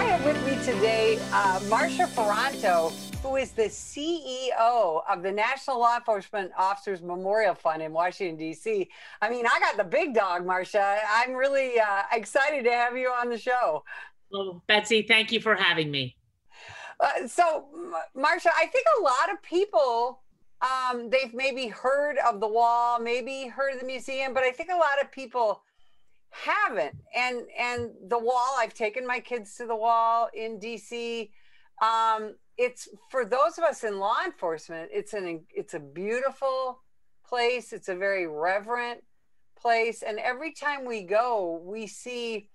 I have with me today uh, Marcia Ferranto, who is the CEO of the National Law Enforcement Officers Memorial Fund in Washington, D.C. I mean, I got the big dog, Marcia. I'm really uh, excited to have you on the show. Well, Betsy, thank you for having me. Uh, so, Marcia, I think a lot of people um, they've maybe heard of the wall, maybe heard of the museum, but I think a lot of people haven't. And and the wall, I've taken my kids to the wall in DC. Um, it's for those of us in law enforcement, it's an it's a beautiful place. It's a very reverent place. And every time we go, we see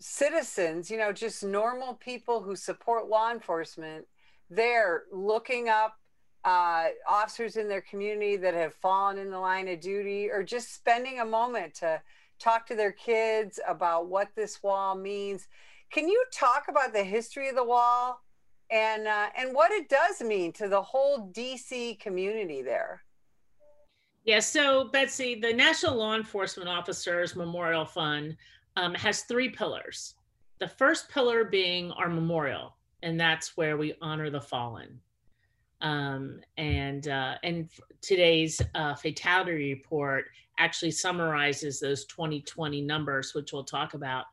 citizens, you know, just normal people who support law enforcement there looking up uh, officers in their community that have fallen in the line of duty or just spending a moment to talk to their kids about what this wall means. Can you talk about the history of the wall and uh, and what it does mean to the whole DC community there? Yeah, so Betsy, the National Law Enforcement Officers Memorial Fund um, has three pillars. The first pillar being our memorial, and that's where we honor the fallen. Um, and uh, and today's uh, fatality report actually summarizes those 2020 numbers, which we'll talk about.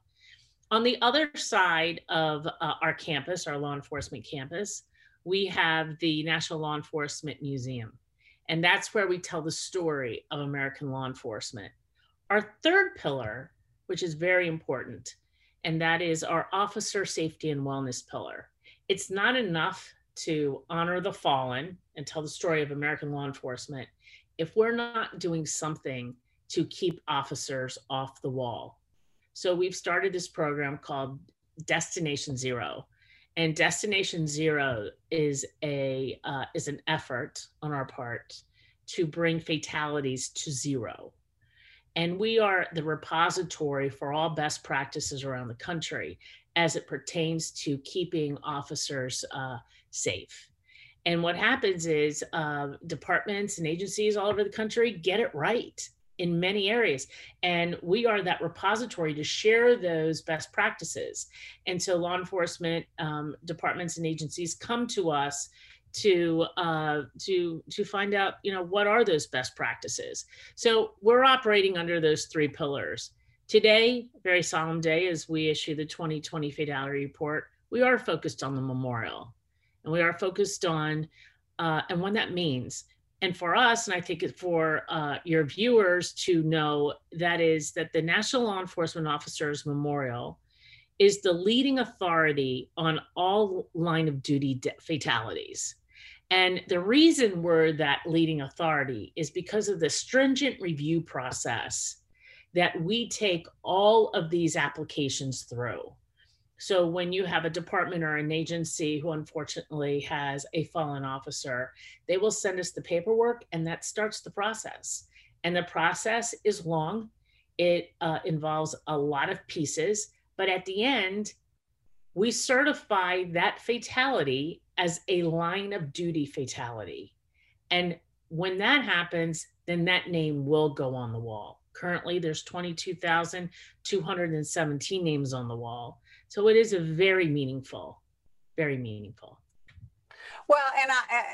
On the other side of uh, our campus, our law enforcement campus, we have the National Law Enforcement Museum. And that's where we tell the story of American law enforcement. Our third pillar, which is very important, and that is our officer safety and wellness pillar. It's not enough to honor the fallen and tell the story of American law enforcement if we're not doing something to keep officers off the wall. So we've started this program called Destination Zero. And Destination Zero is a uh, is an effort on our part to bring fatalities to zero. And we are the repository for all best practices around the country as it pertains to keeping officers uh, safe. And what happens is uh, departments and agencies all over the country get it right in many areas. And we are that repository to share those best practices. And so law enforcement um, departments and agencies come to us to uh, to to find out you know what are those best practices so we're operating under those three pillars today very solemn day as we issue the 2020 fatality report we are focused on the memorial and we are focused on uh, and what that means. And for us, and I think for uh, your viewers to know, that is that the National Law Enforcement Officers Memorial is the leading authority on all line of duty de- fatalities. And the reason we're that leading authority is because of the stringent review process that we take all of these applications through. So when you have a department or an agency who unfortunately has a fallen officer, they will send us the paperwork and that starts the process. And the process is long. It uh, involves a lot of pieces, but at the end, we certify that fatality as a line of duty fatality. And when that happens, then that name will go on the wall. Currently, there's 22,217 names on the wall. So it is a very meaningful, very meaningful. Well, and I,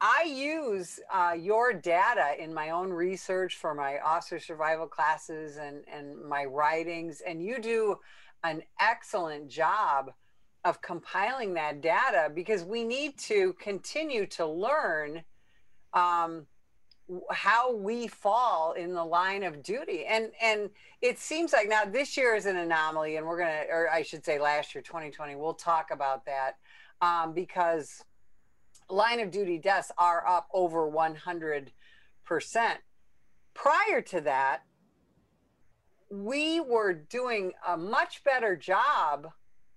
I use uh, your data in my own research for my officer survival classes and, and my writings, and you do an excellent job of compiling that data because we need to continue to learn um, how we fall in the line of duty. And and it seems like now this year is an anomaly and we're gonna or i should say last year 2020 we'll talk about that um, because line of duty deaths are up over 100 percent. Prior to that we were doing a much better job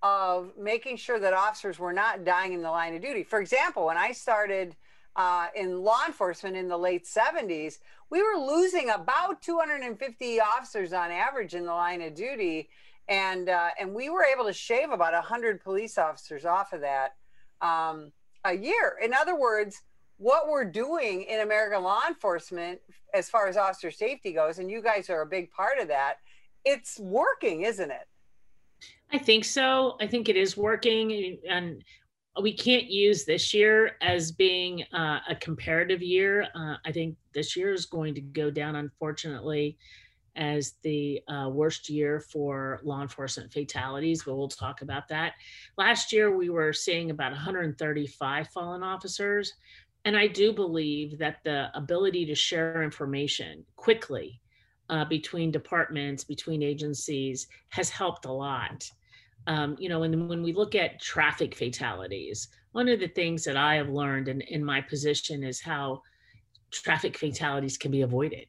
of making sure that officers were not dying in the line of duty. For example when i started uh, in law enforcement in the late 70s, we were losing about 250 officers on average in the line of duty. And, uh, and we were able to shave about 100 police officers off of that um, a year. In other words, what we're doing in American law enforcement as far as officer safety goes, and you guys are a big part of that, it's working, isn't it? I think so. I think it is working, and we can't use this year as being uh, a comparative year. Uh, I think this year is going to go down, unfortunately, as the uh, worst year for law enforcement fatalities, but we'll talk about that. Last year, we were seeing about 135 fallen officers. And I do believe that the ability to share information quickly uh, between departments, between agencies, has helped a lot. Um, you know, and when we look at traffic fatalities, one of the things that I have learned in, in my position is how traffic fatalities can be avoided.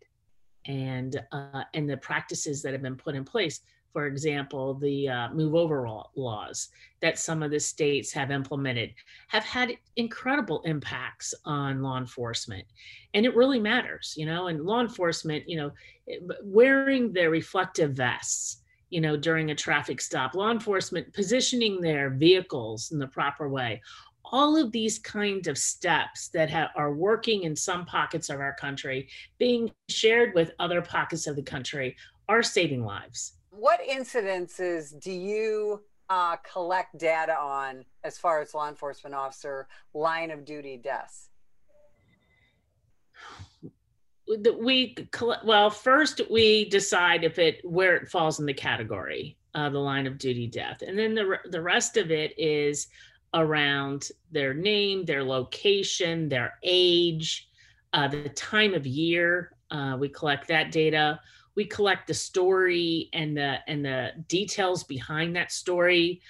And uh, and the practices that have been put in place for example the uh, move over laws that some of the states have implemented have had incredible impacts on law enforcement. And it really matters you know and law enforcement you know wearing their reflective vests you know during a traffic stop law enforcement positioning their vehicles in the proper way all of these kinds of steps that ha- are working in some pockets of our country being shared with other pockets of the country are saving lives. What incidences do you uh, collect data on as far as law enforcement officer line of duty deaths? We well, first we decide if it where it falls in the category, uh, the line of duty death, and then the the rest of it is around their name, their location, their age, uh, the time of year. Uh, we collect that data. We collect the story and the and the details behind that story,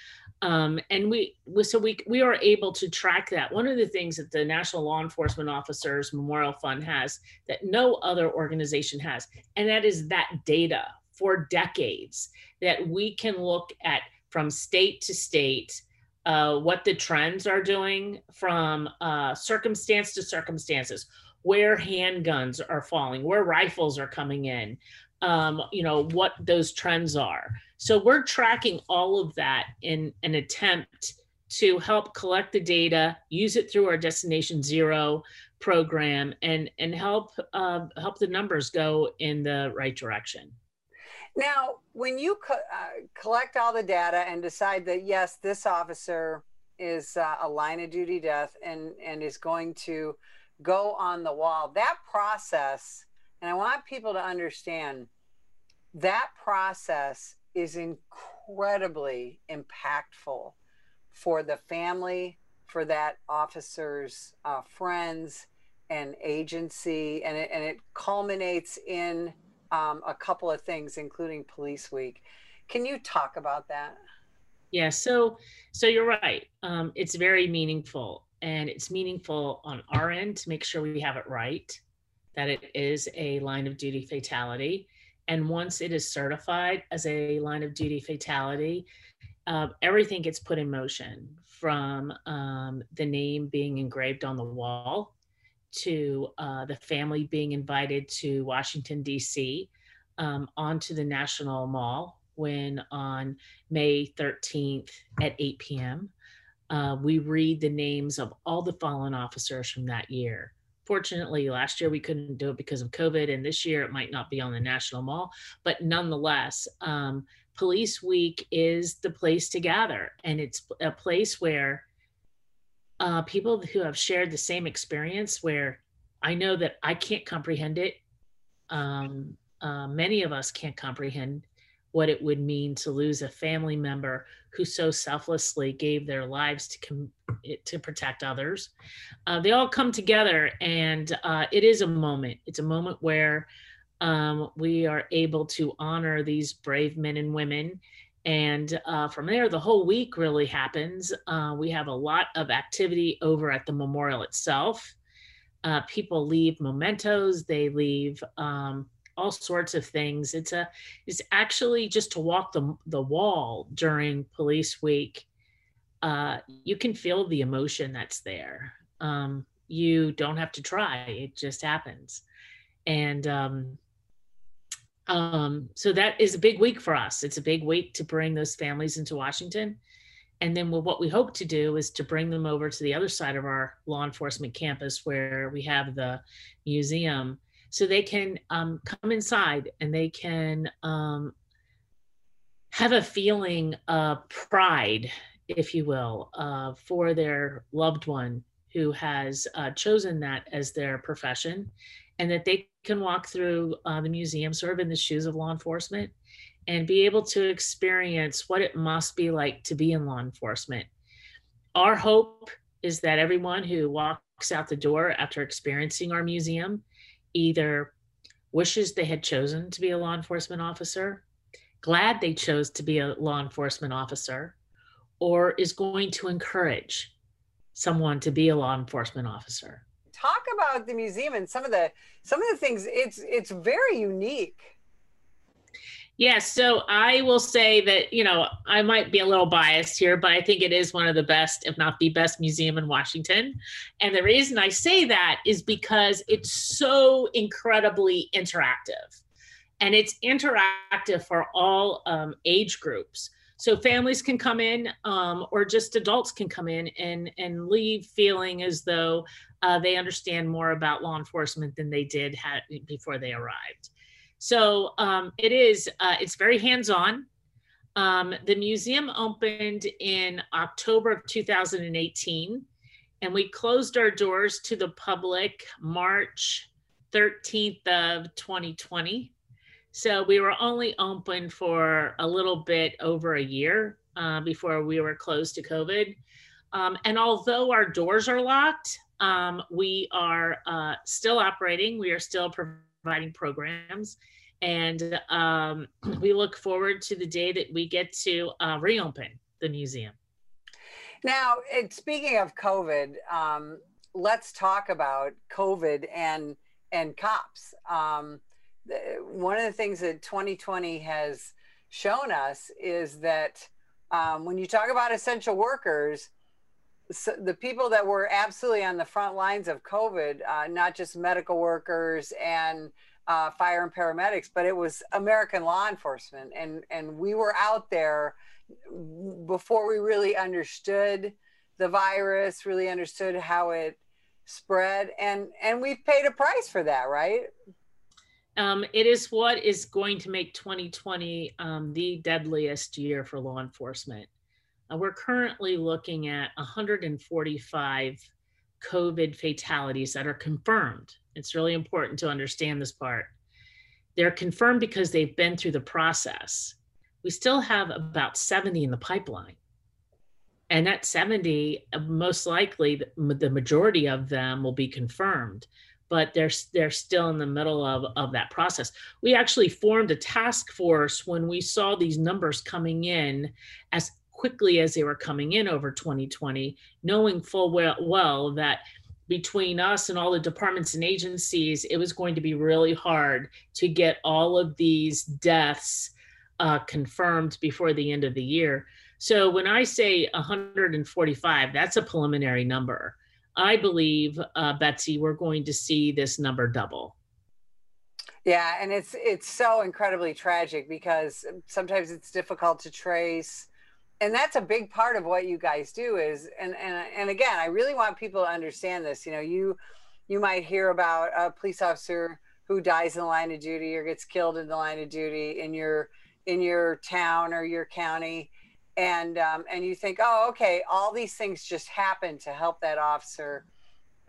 um, and we so we we are able to track that. One of the things that the National Law Enforcement Officers Memorial Fund has that no other organization has, and that is that data for decades that we can look at from state to state uh, what the trends are doing from uh, circumstance to circumstances, where handguns are falling, where rifles are coming in, um, you know, what those trends are. So we're tracking all of that in an attempt to help collect the data, use it through our Destination Zero program, and and help uh, help the numbers go in the right direction. Now, when you co- uh, collect all the data and decide that yes, this officer is uh, a line of duty death and and is going to go on the wall, that process, and I want people to understand that process is incredibly impactful for the family, for that officer's uh, friends and agency, and it, and it culminates in um, a couple of things, including Police Week. Can you talk about that? Yeah, so so you're right. Um, it's very meaningful, and it's meaningful on our end to make sure we have it right, that it is a line of duty fatality, and once it is certified as a line of duty fatality, uh, everything gets put in motion from um, the name being engraved on the wall to uh, the family being invited to Washington, D.C., um, onto the National Mall when on May 13th at 8 p.m. Uh, we read the names of all the fallen officers from that year. Fortunately, last year we couldn't do it because of COVID, and this year it might not be on the National Mall. But nonetheless, um, Police Week is the place to gather, and it's a place where uh, people who have shared the same experience where I know that I can't comprehend it. Um, uh, many of us can't comprehend what it would mean to lose a family member who so selflessly gave their lives to com- to protect others. Uh, they all come together, and uh, it is a moment. It's a moment where um, we are able to honor these brave men and women and uh, from there, the whole week really happens. Uh, we have a lot of activity over at the memorial itself. Uh, people leave mementos, they leave um, all sorts of things. It's a, it's actually just to walk the the wall during Police Week. Uh, you can feel the emotion that's there. Um, you don't have to try; it just happens. And um, um, so that is a big week for us. It's a big week to bring those families into Washington. And then what we hope to do is to bring them over to the other side of our law enforcement campus where we have the museum so they can um, come inside and they can um, have a feeling of pride, if you will, uh, for their loved one who has uh, chosen that as their profession, and that they can walk through uh, the museum sort of in the shoes of law enforcement and be able to experience what it must be like to be in law enforcement. Our hope is that everyone who walks out the door after experiencing our museum either wishes they had chosen to be a law enforcement officer, glad they chose to be a law enforcement officer, or is going to encourage someone to be a law enforcement officer. Talk about the museum and some of the some of the things it's it's very unique. Yes, so I will say that, you know, I might be a little biased here, but I think it is one of the best, if not the best museum in Washington. And the reason I say that is because it's so incredibly interactive. And it's interactive for all um, age groups. So families can come in, um, or just adults can come in and, and leave feeling as though uh, they understand more about law enforcement than they did ha- before they arrived. So um, it is, uh, it's very hands-on. Um, the museum opened in October of 2018, and we closed our doors to the public March 13th of 2020. So we were only open for a little bit over a year uh, before we were closed to COVID. Um, and although our doors are locked, um, we are uh, still operating. We are still providing programs. And um, we look forward to the day that we get to uh, reopen the museum. Now, it, speaking of COVID, um, let's talk about COVID and and cops. Um, the, one of the things that 2020 has shown us is that um, when you talk about essential workers, so the people that were absolutely on the front lines of COVID, uh, not just medical workers and uh, fire and paramedics, but it was American law enforcement, and and we were out there before we really understood the virus, really understood how it spread, and and we've paid a price for that, right? Um, it is what is going to make 2020 um, the deadliest year for law enforcement. Uh, we're currently looking at 145 COVID fatalities that are confirmed. It's really important to understand this part. They're confirmed because they've been through the process. We still have about 70 in the pipeline. And that 70, uh, most likely, the majority of them will be confirmed, but they're, they're still in the middle of, of that process. We actually formed a task force when we saw these numbers coming in as quickly as they were coming in over 2020, knowing full well, well that between us and all the departments and agencies, it was going to be really hard to get all of these deaths uh, confirmed before the end of the year. So when I say 145, that's a preliminary number. I believe, uh, Betsy, we're going to see this number double. Yeah, and it's it's so incredibly tragic because sometimes it's difficult to trace and that's a big part of what you guys do is and and and again i really want people to understand this you know you you might hear about a police officer who dies in the line of duty or gets killed in the line of duty in your in your town or your county. And um, and you think oh okay all these things just happen to help that officer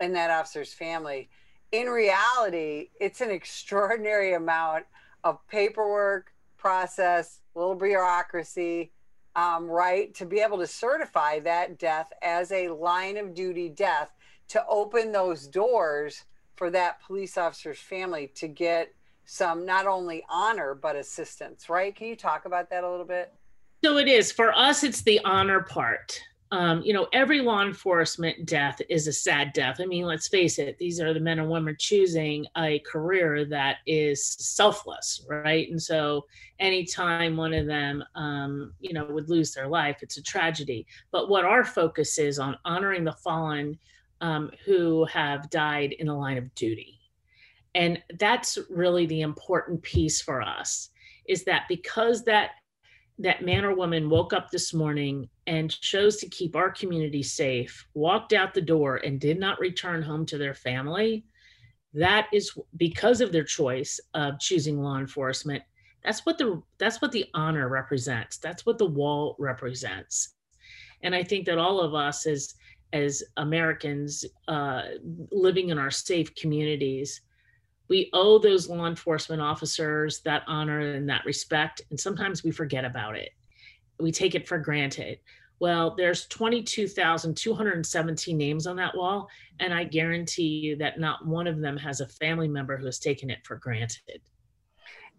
and that officer's family. In reality it's an extraordinary amount of paperwork process little bureaucracy um, right, to be able to certify that death as a line of duty death to open those doors for that police officer's family to get some not only honor but assistance, right? Can you talk about that a little bit? So it is. For us, it's the honor part um, you know, every law enforcement death is a sad death. I mean, let's face it, these are the men and women choosing a career that is selfless, right? And so anytime one of them, um, you know, would lose their life, it's a tragedy. But what our focus is on honoring the fallen um, who have died in the line of duty. And that's really the important piece for us is that because that that man or woman woke up this morning and chose to keep our community safe, walked out the door and did not return home to their family, that is because of their choice of choosing law enforcement. That's what the that's what the honor represents. That's what the wall represents. And I think that all of us as as Americans uh, living in our safe communities, we owe those law enforcement officers that honor and that respect. And sometimes we forget about it. We take it for granted. Well, there's 22,217 names on that wall, and I guarantee you that not one of them has a family member who has taken it for granted.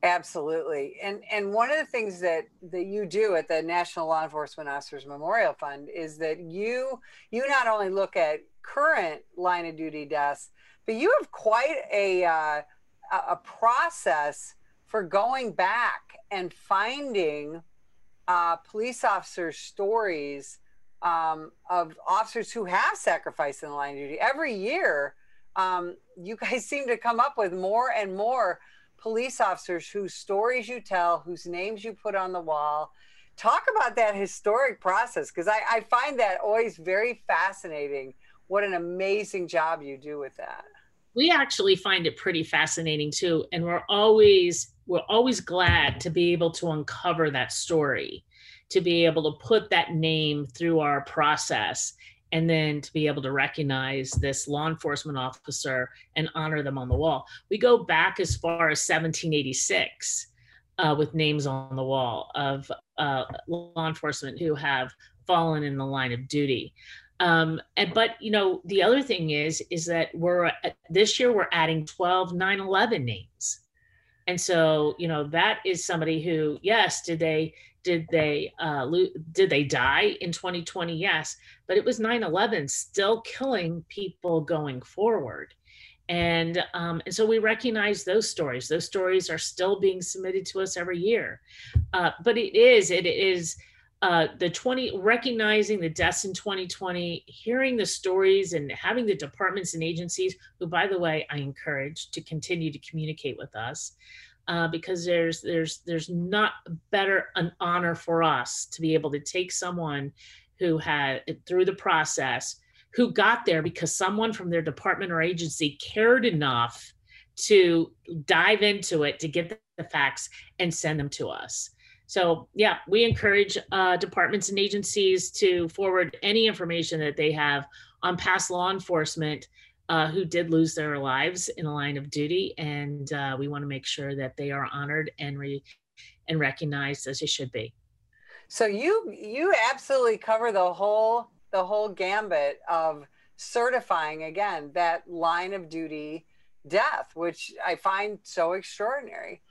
Absolutely. And and one of the things that that you do at the National Law Enforcement Officers Memorial Fund is that you you not only look at current line of duty deaths, but you have quite a uh, a process for going back and finding uh, police officers' stories um, of officers who have sacrificed in the line of duty. Every year, um, you guys seem to come up with more and more police officers whose stories you tell, whose names you put on the wall. Talk about that historic process because I, I find that always very fascinating. What an amazing job you do with that. We actually find it pretty fascinating too, and we're always we're always glad to be able to uncover that story, to be able to put that name through our process and then to be able to recognize this law enforcement officer and honor them on the wall. We go back as far as 1786 uh, with names on the wall of uh, law enforcement who have fallen in the line of duty. Um, and but you know the other thing is is that we're this year we're adding 12 9/11 names, and so you know that is somebody who yes did they did they uh, did they die in 2020 yes but it was 9-11 still killing people going forward. And um, and so we recognize those stories. Those stories are still being submitted to us every year. Uh, but it is it is uh, the 20 recognizing the deaths in 2020 hearing the stories and having the departments and agencies who by the way i encourage to continue to communicate with us uh, because there's there's there's not better an honor for us to be able to take someone who had through the process who got there because someone from their department or agency cared enough to dive into it to get the facts and send them to us so yeah we encourage uh, departments and agencies to forward any information that they have on past law enforcement uh, who did lose their lives in a line of duty, and uh, we want to make sure that they are honored and re- and recognized as they should be. So you you absolutely cover the whole the whole gambit of certifying again that line of duty death, which I find so extraordinary.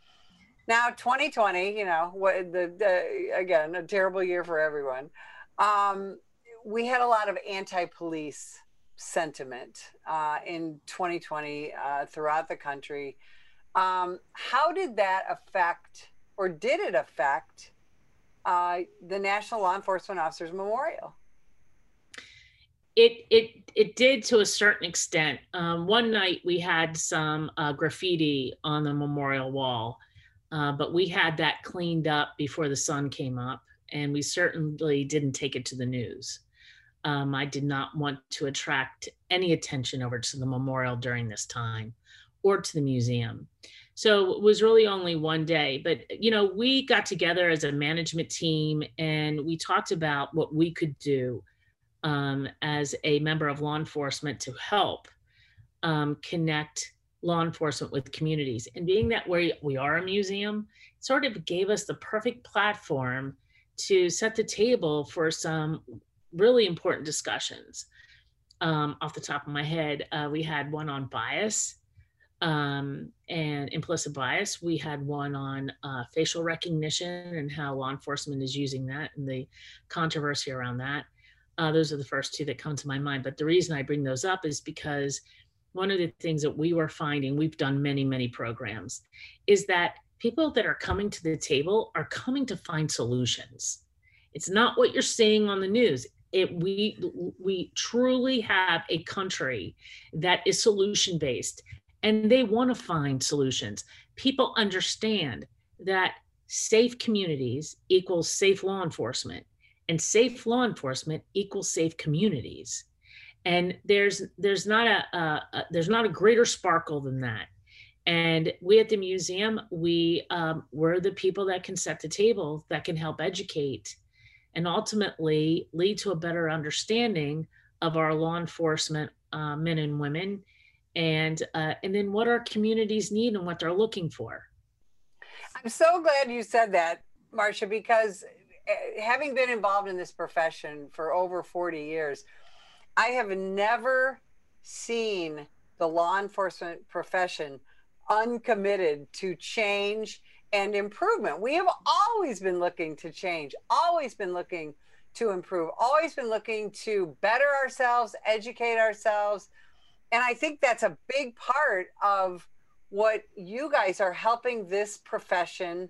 Now, 2020, you know, what the, the again a terrible year for everyone. Um, we had a lot of anti-police sentiment uh, in 2020 uh, throughout the country. Um, how did that affect, or did it affect, uh, the National Law Enforcement Officers Memorial? It it it did to a certain extent. Um, one night we had some uh, graffiti on the memorial wall, uh, but we had that cleaned up before the sun came up, and we certainly didn't take it to the news. Um, I did not want to attract any attention over to the memorial during this time or to the museum. So it was really only one day. But, you know, we got together as a management team and we talked about what we could do um, as a member of law enforcement to help um, connect law enforcement with communities. And being that we, we are a museum, sort of gave us the perfect platform to set the table for some really important discussions. Um, off the top of my head, uh, we had one on bias um, and implicit bias. We had one on uh, facial recognition and how law enforcement is using that and the controversy around that. Uh, those are the first two that come to my mind. But the reason I bring those up is because one of the things that we were finding, we've done many, many programs, is that people that are coming to the table are coming to find solutions. It's not what you're seeing on the news. It we we truly have a country that is solution based and they want to find solutions. People understand that safe communities equals safe law enforcement and safe law enforcement equals safe communities and there's there's not a, a, a there's not a greater sparkle than that And we at the museum, we um, we're the people that can set the table, that can help educate, and ultimately lead to a better understanding of our law enforcement uh, men and women, and uh, and then what our communities need and what they're looking for. I'm so glad you said that, Marcia, because eh, having been involved in this profession for over 40 years, I have never seen the law enforcement profession uncommitted to change and improvement. We have always been looking to change, always been looking to improve, always been looking to better ourselves, educate ourselves. And I think that's a big part of what you guys are helping this profession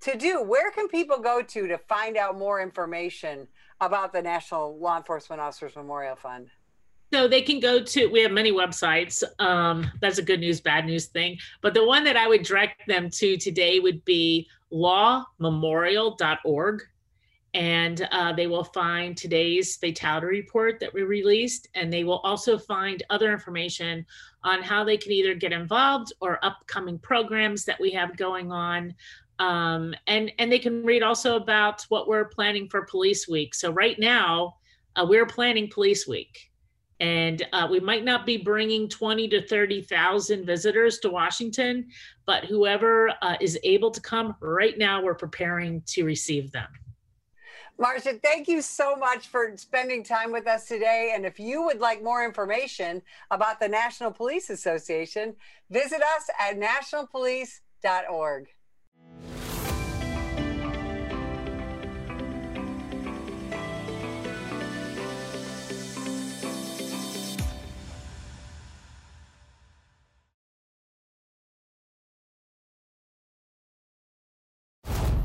to do. Where can people go to to find out more information about the National Law Enforcement Officers Memorial Fund? So they can go to, we have many websites. Um, that's a good news, bad news thing. But the one that I would direct them to today would be lawmemorial.org. And uh, they will find today's fatality report that we released. And they will also find other information on how they can either get involved or upcoming programs that we have going on. Um, and, and they can read also about what we're planning for Police Week. So right now, uh, we're planning Police Week and uh, we might not be bringing 20 to 30,000 visitors to Washington, but whoever uh, is able to come right now, we're preparing to receive them. Marcia, thank you so much for spending time with us today. And if you would like more information about the National Police Association, visit us at nationalpolice.org.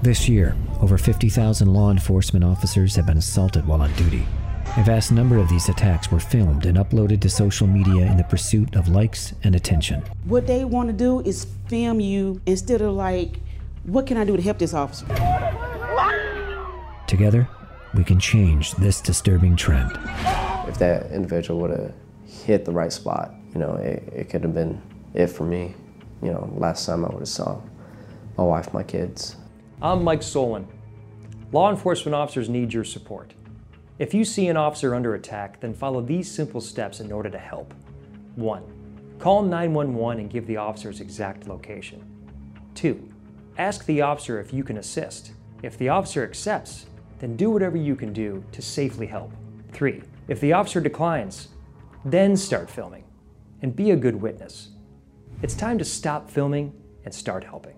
This year, over 50,000 law enforcement officers have been assaulted while on duty. A vast number of these attacks were filmed and uploaded to social media in the pursuit of likes and attention. What they want to do is film you instead of like, what can I do to help this officer? Together, we can change this disturbing trend. If that individual would have hit the right spot, you know, it, it could have been it for me. You know, last time I would have saw my wife, my kids, I'm Mike Solon. Law enforcement officers need your support. If you see an officer under attack, then follow these simple steps in order to help. 1. Call 911 and give the officer's exact location. 2. Ask the officer if you can assist. If the officer accepts, then do whatever you can do to safely help. 3. If the officer declines, then start filming and be a good witness. It's time to stop filming and start helping.